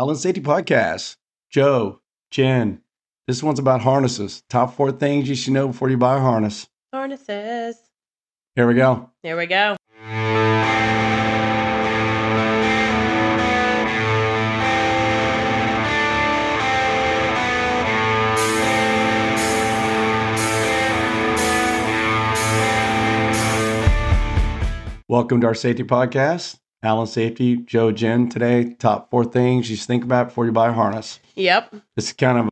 Allen Safety Podcast. Joe, Jen, this one's about harnesses. Top four things you should know before you buy a harness. Harnesses. Here we go. Here we go. Welcome to our safety podcast. Allen Safety, Joe, Jen. Today, top four things you should think about before you buy a harness. Yep. Is kind of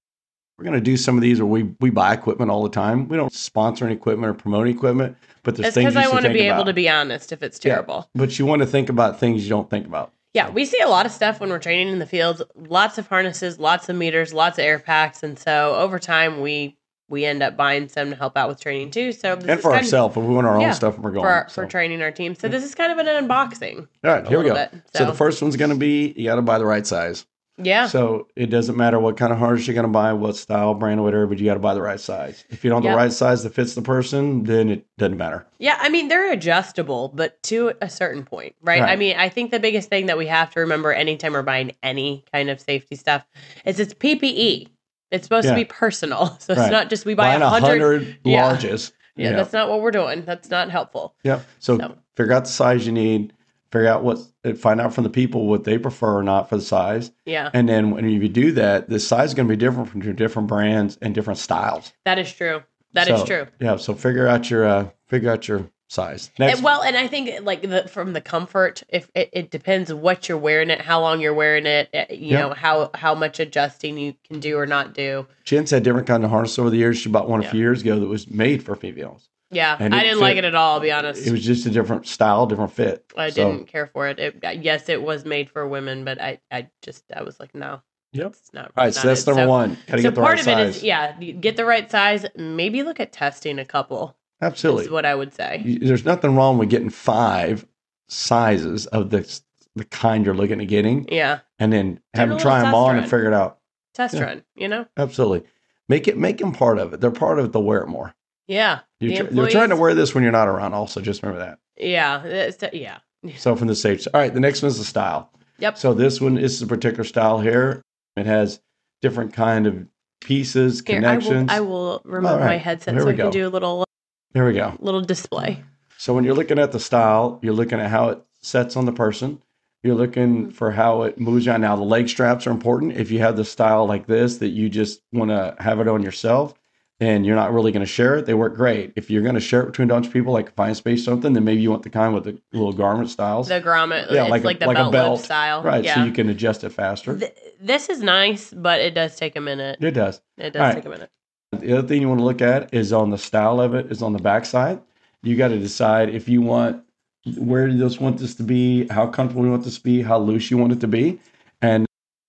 we're going to do some of these where we we buy equipment all the time. We don't sponsor any equipment or promote any equipment, but there's It's things because I want to be able to be honest if it's Yeah. terrible. But you want to think about things you don't think about. Yeah, we see a lot of stuff when we're training in the field. Lots of harnesses, lots of meters, lots of air packs, and so over time we we end up buying some to help out with training too. So this And for ourselves, if we want our Yeah, own stuff, we're going. for our, so. for training our team. So this is kind of an unboxing. All right, here we go. bit, so. so. the first one's going to be you got to buy the right size. Yeah. So it doesn't matter what kind of harness you're going to buy, what style, brand, or whatever, but you got to buy the right size. If you don't have Yep. the right size that fits the person, then it doesn't matter. Yeah, I mean they're adjustable, but to a certain point, right? Right. I mean, I think the biggest thing that we have to remember anytime we're buying any kind of safety stuff is it's PPE. It's supposed Yeah. to be personal, so it's not just we buy a a hundred. hundred Yeah. larges. Yeah, you know. that's not what we're doing. That's not helpful. Yeah. So, So- figure out the size you need. Figure out what, find out from the people what they prefer or not for the size. Yeah, And then when you do that, the size is going to be different from your different brands and different styles. that is true. That is So, true. Yeah. So figure out your, uh, figure out your size. And, well, and I think like the, from the comfort, if it, it depends what you're wearing it, how long you're wearing it, eh, you Yeah. know how how much adjusting you can do or not do. Jen's had different kind of harness over the years. She bought one a few years ago that was made for females. Yeah, I didn't like it at all. I'll be honest. It was just a different style, different fit. I So, didn't care for it. it. Yes, it was made for women, but I, I just, I was like, no. Yep. It's not. All right, so that's it. number So- one. Got to So get the part right of size. it is, yeah, get the right size. Maybe look at testing a couple. Absolutely. Is what I would say. There's nothing wrong with getting five sizes of the the kind you're looking at getting, Yeah, and then have them try them on run. and figure it out. test Yeah. run. You know. Absolutely. Make it make them part of it. They're part of it. They'll wear it more. Yeah. Tr- you're trying to wear this when you're not around. Also, just remember that. Yeah. it's- uh, yeah. So from the safety. All right, the next one is the style. Yep. So this one is a particular style here. It has different kind of pieces, Here, I connections. will. I will remove right, my headset so we I can do a little there we go. little display. So when you're looking at the style, you're looking at how it sets on the person. You're looking mm-hmm. for how it moves on. Now the leg straps are important. If you have the style like this that you just want to have it on yourself and you're not really going to share it, they work great. If you're going to share it between a bunch of people, like find space something, then maybe you want the kind with the little garment styles. The grommet. Yeah, it's like like, a- the like a belt, belt. loop style. right. Yeah. So you can adjust it faster. Th- this is nice, but it does take a minute. it does. It does All right. take a minute. The other thing you want to look at is on the style of it is on the backside. You got to decide if you want where you just want this to be, how comfortable you want this to be, how loose you want it to be, and,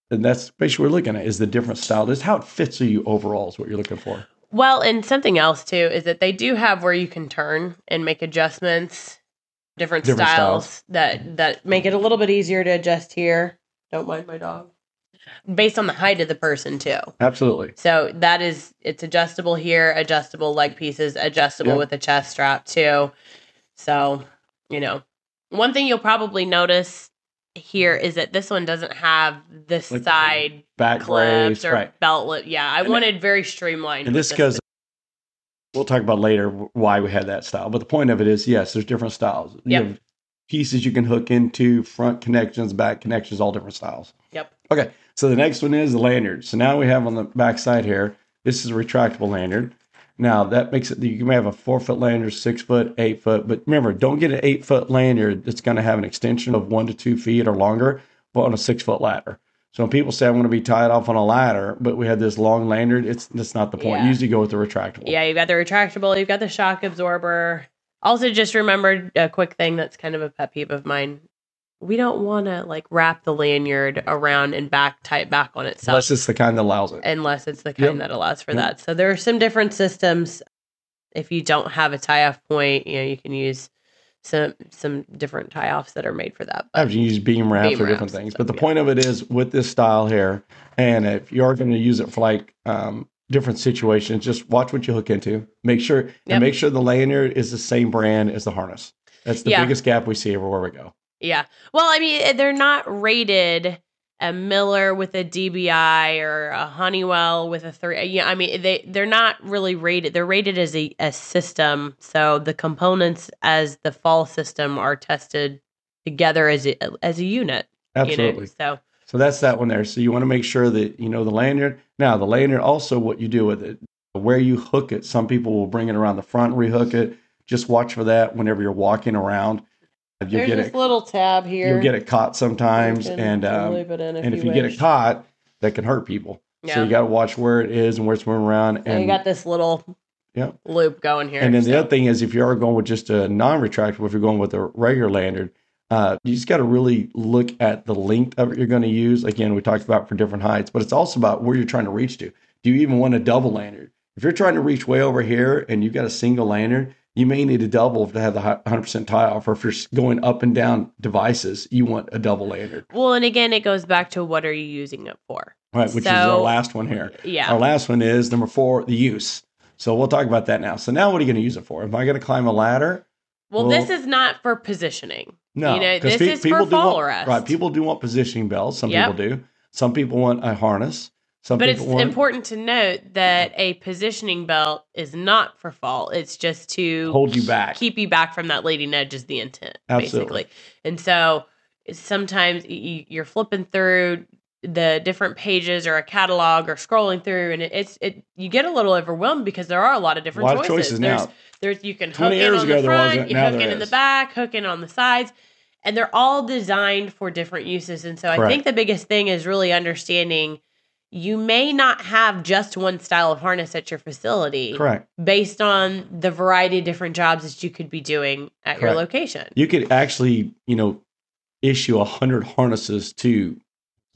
and that's basically what we're looking at is the different style. This how it fits you overall is what you're looking for. Well, and something else too is that they do have where you can turn and make adjustments, different, Different styles, styles. that that make it a little bit easier to adjust here. Don't mind my dog. Based on the height of the person too. Absolutely. So that is it's adjustable here, adjustable leg pieces, adjustable Yep. with the chest strap too. So, you know, one thing you'll probably notice here is that this one doesn't have this Like side Back clips or right? belt lip. Yeah, I And wanted very streamlined. And with this because we'll talk about later why we had that style. But the point of it is, yes, there's different styles. You have pieces you can hook into, front connections, back connections, all different styles. Yep. Okay. So the next one is the lanyard. So now we have on the back side here, this is a retractable lanyard. Now that makes it, you may have a four foot lanyard, six foot, eight foot, but remember, don't get an eight foot lanyard that's going to have an extension of one to two feet or longer, but on a six foot ladder. So when people say I want to be tied off on a ladder, but we have this long lanyard, it's that's not the point. Yeah. Usually go with the retractable. Yeah, you've got the retractable, you've got the shock absorber. Also, just remembered a quick thing that's kind of a pet peeve of mine. We don't want to like wrap the lanyard around and back tie it back on itself Unless it's the kind that allows it. unless it's the kind Yep. that allows for Yep. that. So there are some different systems. If you don't have a tie off point, you know, you can use some some different tie offs that are made for that. I have to use beam wraps Beam or different wraps things. But the yeah. point of it is with this style here, and if you are going to use it for like um, different situations, just watch what you hook into. Make sure Yep. and make sure the lanyard is the same brand as the harness. That's the Yeah. biggest gap we see everywhere we go. Yeah. Well, I mean, eh, they're not rated a Miller with a DBI or a Honeywell with a three. Yeah, I mean they they're not really rated. They're rated as a, a system, so the components as the fall system are tested together as a as a unit. Absolutely. You know? So So that's that one there. So you want to make sure that you know the lanyard. Now the lanyard also what you do with it, where you hook it. Some people will bring it around the front, rehook it. Just watch for that whenever you're walking around. You there's get this it. little tab here. You'll get it caught sometimes, and um, loop it in if and you if you get it caught, that can hurt people. Yeah. So you got to watch where it is and where it's moving around. So and you got this little Yep. loop going here. And then the other thing is, if you are going with just a non-retractable, if you're going with a regular lanyard, uh, you just got to really look at the length of it you're going to use. Again, we talked about for different heights, but it's also about where you're trying to reach to. Do you even want a double lanyard? If you're trying to reach way over here and you've got a single lanyard, you may need a double to have the 100% tie off. Or if you're going up and down devices, you want a double lanyard, well, and again, it goes back to what are you using it for? right? Which is our last one here. Yeah. Our last one is number four, the use. So we'll talk about that now. So now, what are you going to use it for? Am I going to climb a ladder? well, well- this is not for positioning. No, You know, this is for do fall want. Right, people do want positioning belts. Some Yep. people do. Some people want a harness. Some But it's want. important to note that a positioning belt is not for fall. It's just to Hold you back. keep you back from that leading edge is the intent, Absolutely. basically. And so sometimes you're flipping through the different pages or a catalog or scrolling through, and it- it's it you get a little overwhelmed because there are a lot of different lot of choices. choices There's now. there's you can hook 20 in on the front, you hook in in the back, hook in on the sides, and they're all designed for different uses. And so I think the biggest thing is really understanding you may not have just one style of harness at your facility Correct. based on the variety of different jobs that you could be doing at your location. You could actually, you know, issue a hundred harnesses to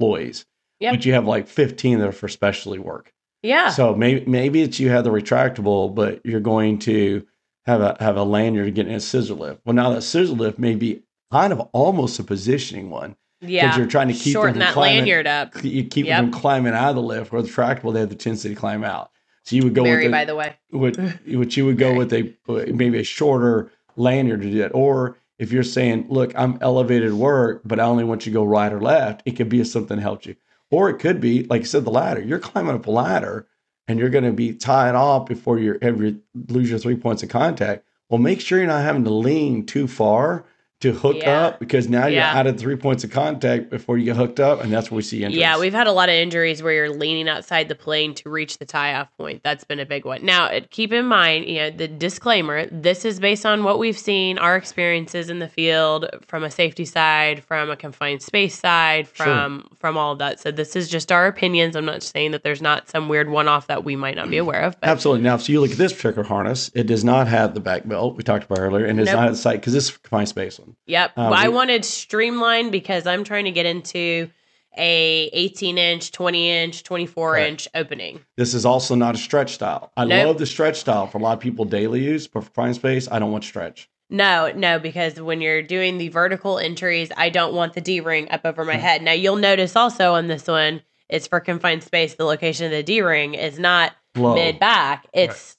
employees, Yep. but you have like fifteen that are for specialty work. Yeah. So maybe maybe it's you have the retractable, but you're going to have a have a lanyard to get in a scissor lift. Well, now that scissor lift may be kind of almost a positioning one Yeah. because you're trying to keep Shorten that climbing, lanyard up. You keep Yep. them climbing out of the lift. Where the retractable, they have the tendency to climb out. So you would go Mary, with by a, the way. which you would go with a uh, maybe a shorter lanyard to do that. Or if you're saying, look, I'm elevated work, but I only want you to go right or left, it could be something that helps you. Or it could be, like you said, the ladder. You're climbing up a ladder and you're going to be tied off before you ever lose your three points of contact. Well, make sure you're not having to lean too far to hook Yeah. up because now you're Yeah. out of three points of contact before you get hooked up, and that's where we see injuries. Yeah, we've had a lot of injuries where you're leaning outside the plane to reach the tie off point. That's been a big one. Now, keep in mind, you know, the disclaimer this is based on what we've seen, our experiences in the field from a safety side, from a confined space side, Sure. from from all of that. So this is just our opinions. I'm not saying that there's not some weird one off that we might not be aware of. But Absolutely. Now, so you look at this particular harness, it does not have the back belt we talked about earlier, and it's Nope. not the sight because this is a confined space one. Yep. Uh, I we- wanted streamlined because I'm trying to get into a 18 inch, 20 inch, 24 Right. inch opening. This is also not a stretch style. I Nope. love the stretch style for a lot of people daily use, but for confined space, I don't want stretch. No, no, because when you're doing the vertical entries, I don't want the D ring up over my Hmm. head. Now you'll notice also on this one, it's for confined space. The location of the D ring is not mid back; it's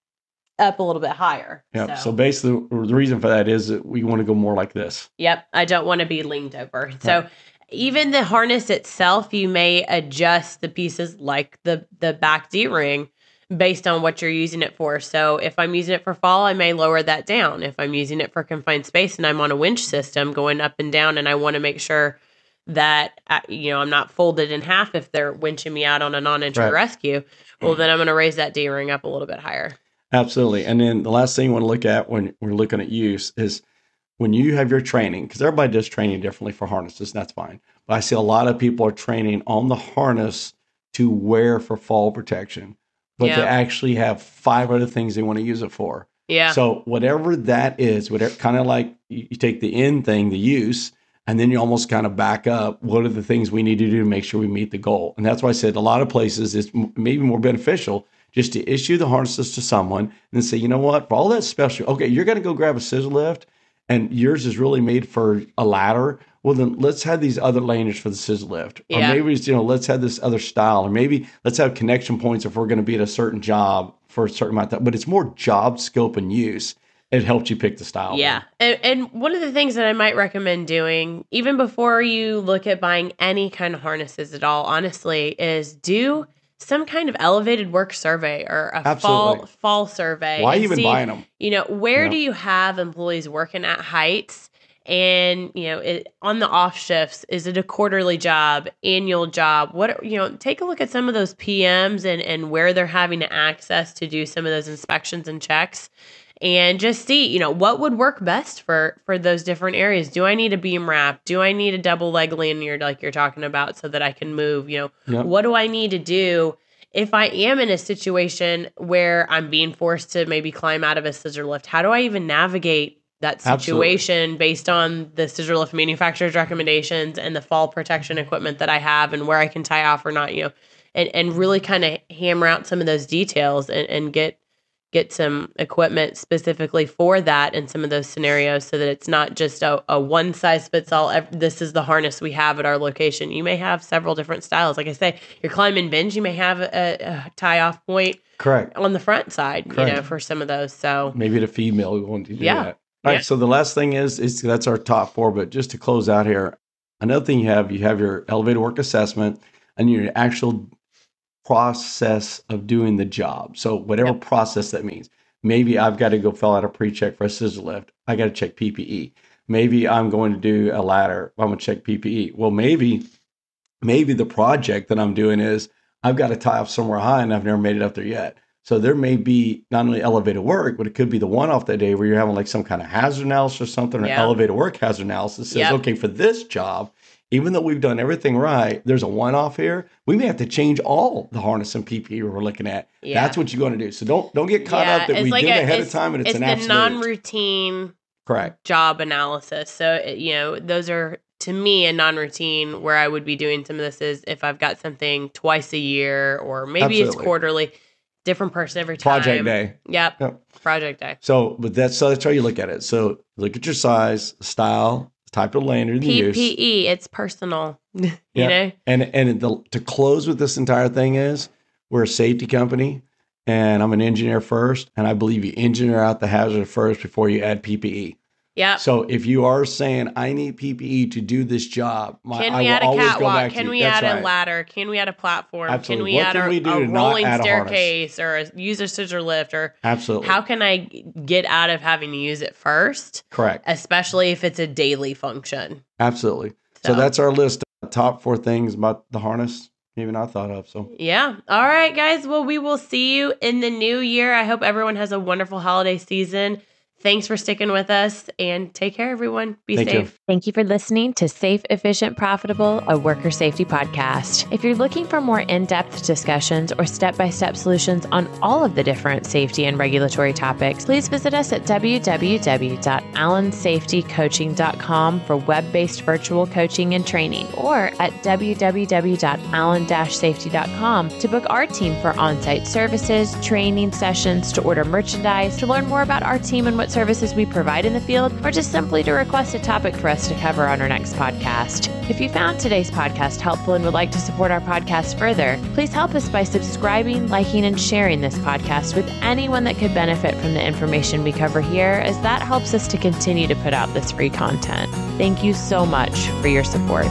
up a little bit higher. Yep. So. So, basically, the reason for that is that we want to go more like this. yep, I don't want to be leaned over. So even the harness itself, you may adjust the pieces like the the back D ring based on what you're using it for. So if I'm using it for fall, I may lower that down. If I'm using it for confined space and I'm on a winch system going up and down and I want to make sure that uh, you know I'm not folded in half if they're winching me out on a non-entry Right. rescue, well then I'm going to raise that D ring up a little bit higher. Absolutely. And then the last thing you want to look at when we're looking at use is when you have your training, because everybody does training differently for harnesses, and that's fine. But I see a lot of people are training on the harness to wear for fall protection, but they actually have five other things they want to use it for. Yeah. So whatever that is, whatever kind of like you, you take the end thing, the use, and then you almost kind of back up. What are the things we need to do to make sure we meet the goal? And that's why I said a lot of places it's maybe more beneficial just to issue the harnesses to someone and say, you know what, for all that special, okay, you're going to go grab a scissor lift, and yours is really made for a ladder. Well, then let's have these other lanyards for the scissor lift, or maybe it's, you know let's have this other style, or maybe let's have connection points if we're going to be at a certain job for a certain amount. Of time. But it's more job scope and use it helps you pick the style. Yeah. And, and one of the things that I might recommend doing, even before you look at buying any kind of harnesses at all, honestly, is do some kind of elevated work survey or a Absolutely. fall fall survey. Why even see, buying them? You know, where Yeah. do you have employees working at heights? And you know, it, on the off shifts, is it a quarterly job, annual job? What you know, take a look at some of those PMs and and where they're having to access to do some of those inspections and checks, and just see you know what would work best for for those different areas. Do I need a beam wrap? Do I need a double leg lanyard like you're talking about so that I can move? You know, Yep. what do I need to do? If I am in a situation where I'm being forced to maybe climb out of a scissor lift, how do I even navigate that Absolutely. situation based on the scissor lift manufacturer's recommendations and the fall protection equipment that I have and where I can tie off or not, you know, and, and really kind of hammer out some of those details and, and get get some equipment specifically for that in some of those scenarios so that it's not just a, a one size fits all this is the harness we have at our location you may have several different styles like i say you're climbing bins you may have a, a tie off point Correct. on the front side Correct. you know for some of those so Maybe the female we want to do Yeah. that. All right. Yeah. So the last thing is is that's our top four. But just to close out here, another thing you have you have your elevated work assessment and your actual process of doing the job. So whatever Yep. process that means. Maybe I've got to go fill out a pre-check for a scissor lift. I got to check PPE. Maybe I'm going to do a ladder. I'm going to check PPE. Well, maybe maybe the project that I'm doing is I've got to tie off somewhere high and I've never made it up there yet. So there may be not only elevated work, but it could be the one off that day where you're having like some kind of hazard analysis or something, or Yeah. elevated work hazard analysis says, Yep. okay, for this job, even though we've done everything right, there's a one off here. We may have to change all the harness and PPE we're looking at. yeah That's what you're going to do. So don't don't get caught Yeah, up that we like did a- ahead of time and it's, it's an the absolute non-routine correct. job analysis. So, it- you know, those are to me a non routine where I would be doing some of this is if I've got something twice a year or maybe it's quarterly, different person every time. Project day. Yep. Yep. Project day. So, but that's so that's how you look at it. So look at your size, style, type of lanyard and use. PPE, it's personal. you Yeah. know? And and the, to close with this entire thing is we're a safety company, and I'm an engineer first, and I believe you engineer out the hazard first before you add PPE. Yep. So if you are saying I need PPE to do this job, my, Can I we will add a catwalk? Can we That's add right. a ladder? Can we add a platform? Absolutely. Can we What add can a, we do a rolling add a staircase or a user scissor lift? Or Absolutely. how can I get out of having to use it first, Correct. especially if it's a daily function? Absolutely. So. So- that's our list of top four things about the harness. Even I thought of. So Yeah. All right, guys. Well, we will see you in the new year. I hope everyone has a wonderful holiday season. Thanks for sticking with us and take care, everyone. Be Thank you. safe. Thank you for listening to Safe, Efficient, Profitable, a worker safety podcast. If you're looking for more in depth discussions or step by step solutions on all of the different safety and regulatory topics, please visit us at www.allensafetycoaching.com for web based virtual coaching and training or at www.allen-safety.com to book our team for on site services, training sessions, to order merchandise, to learn more about our team and what services we provide in the field, or just simply to request a topic for us to cover on our next podcast. If you found today's podcast helpful and would like to support our podcast further, please help us by subscribing, liking, and sharing this podcast with anyone that could benefit from the information we cover here, as that helps us to continue to put out this free content. Thank you so much for your support.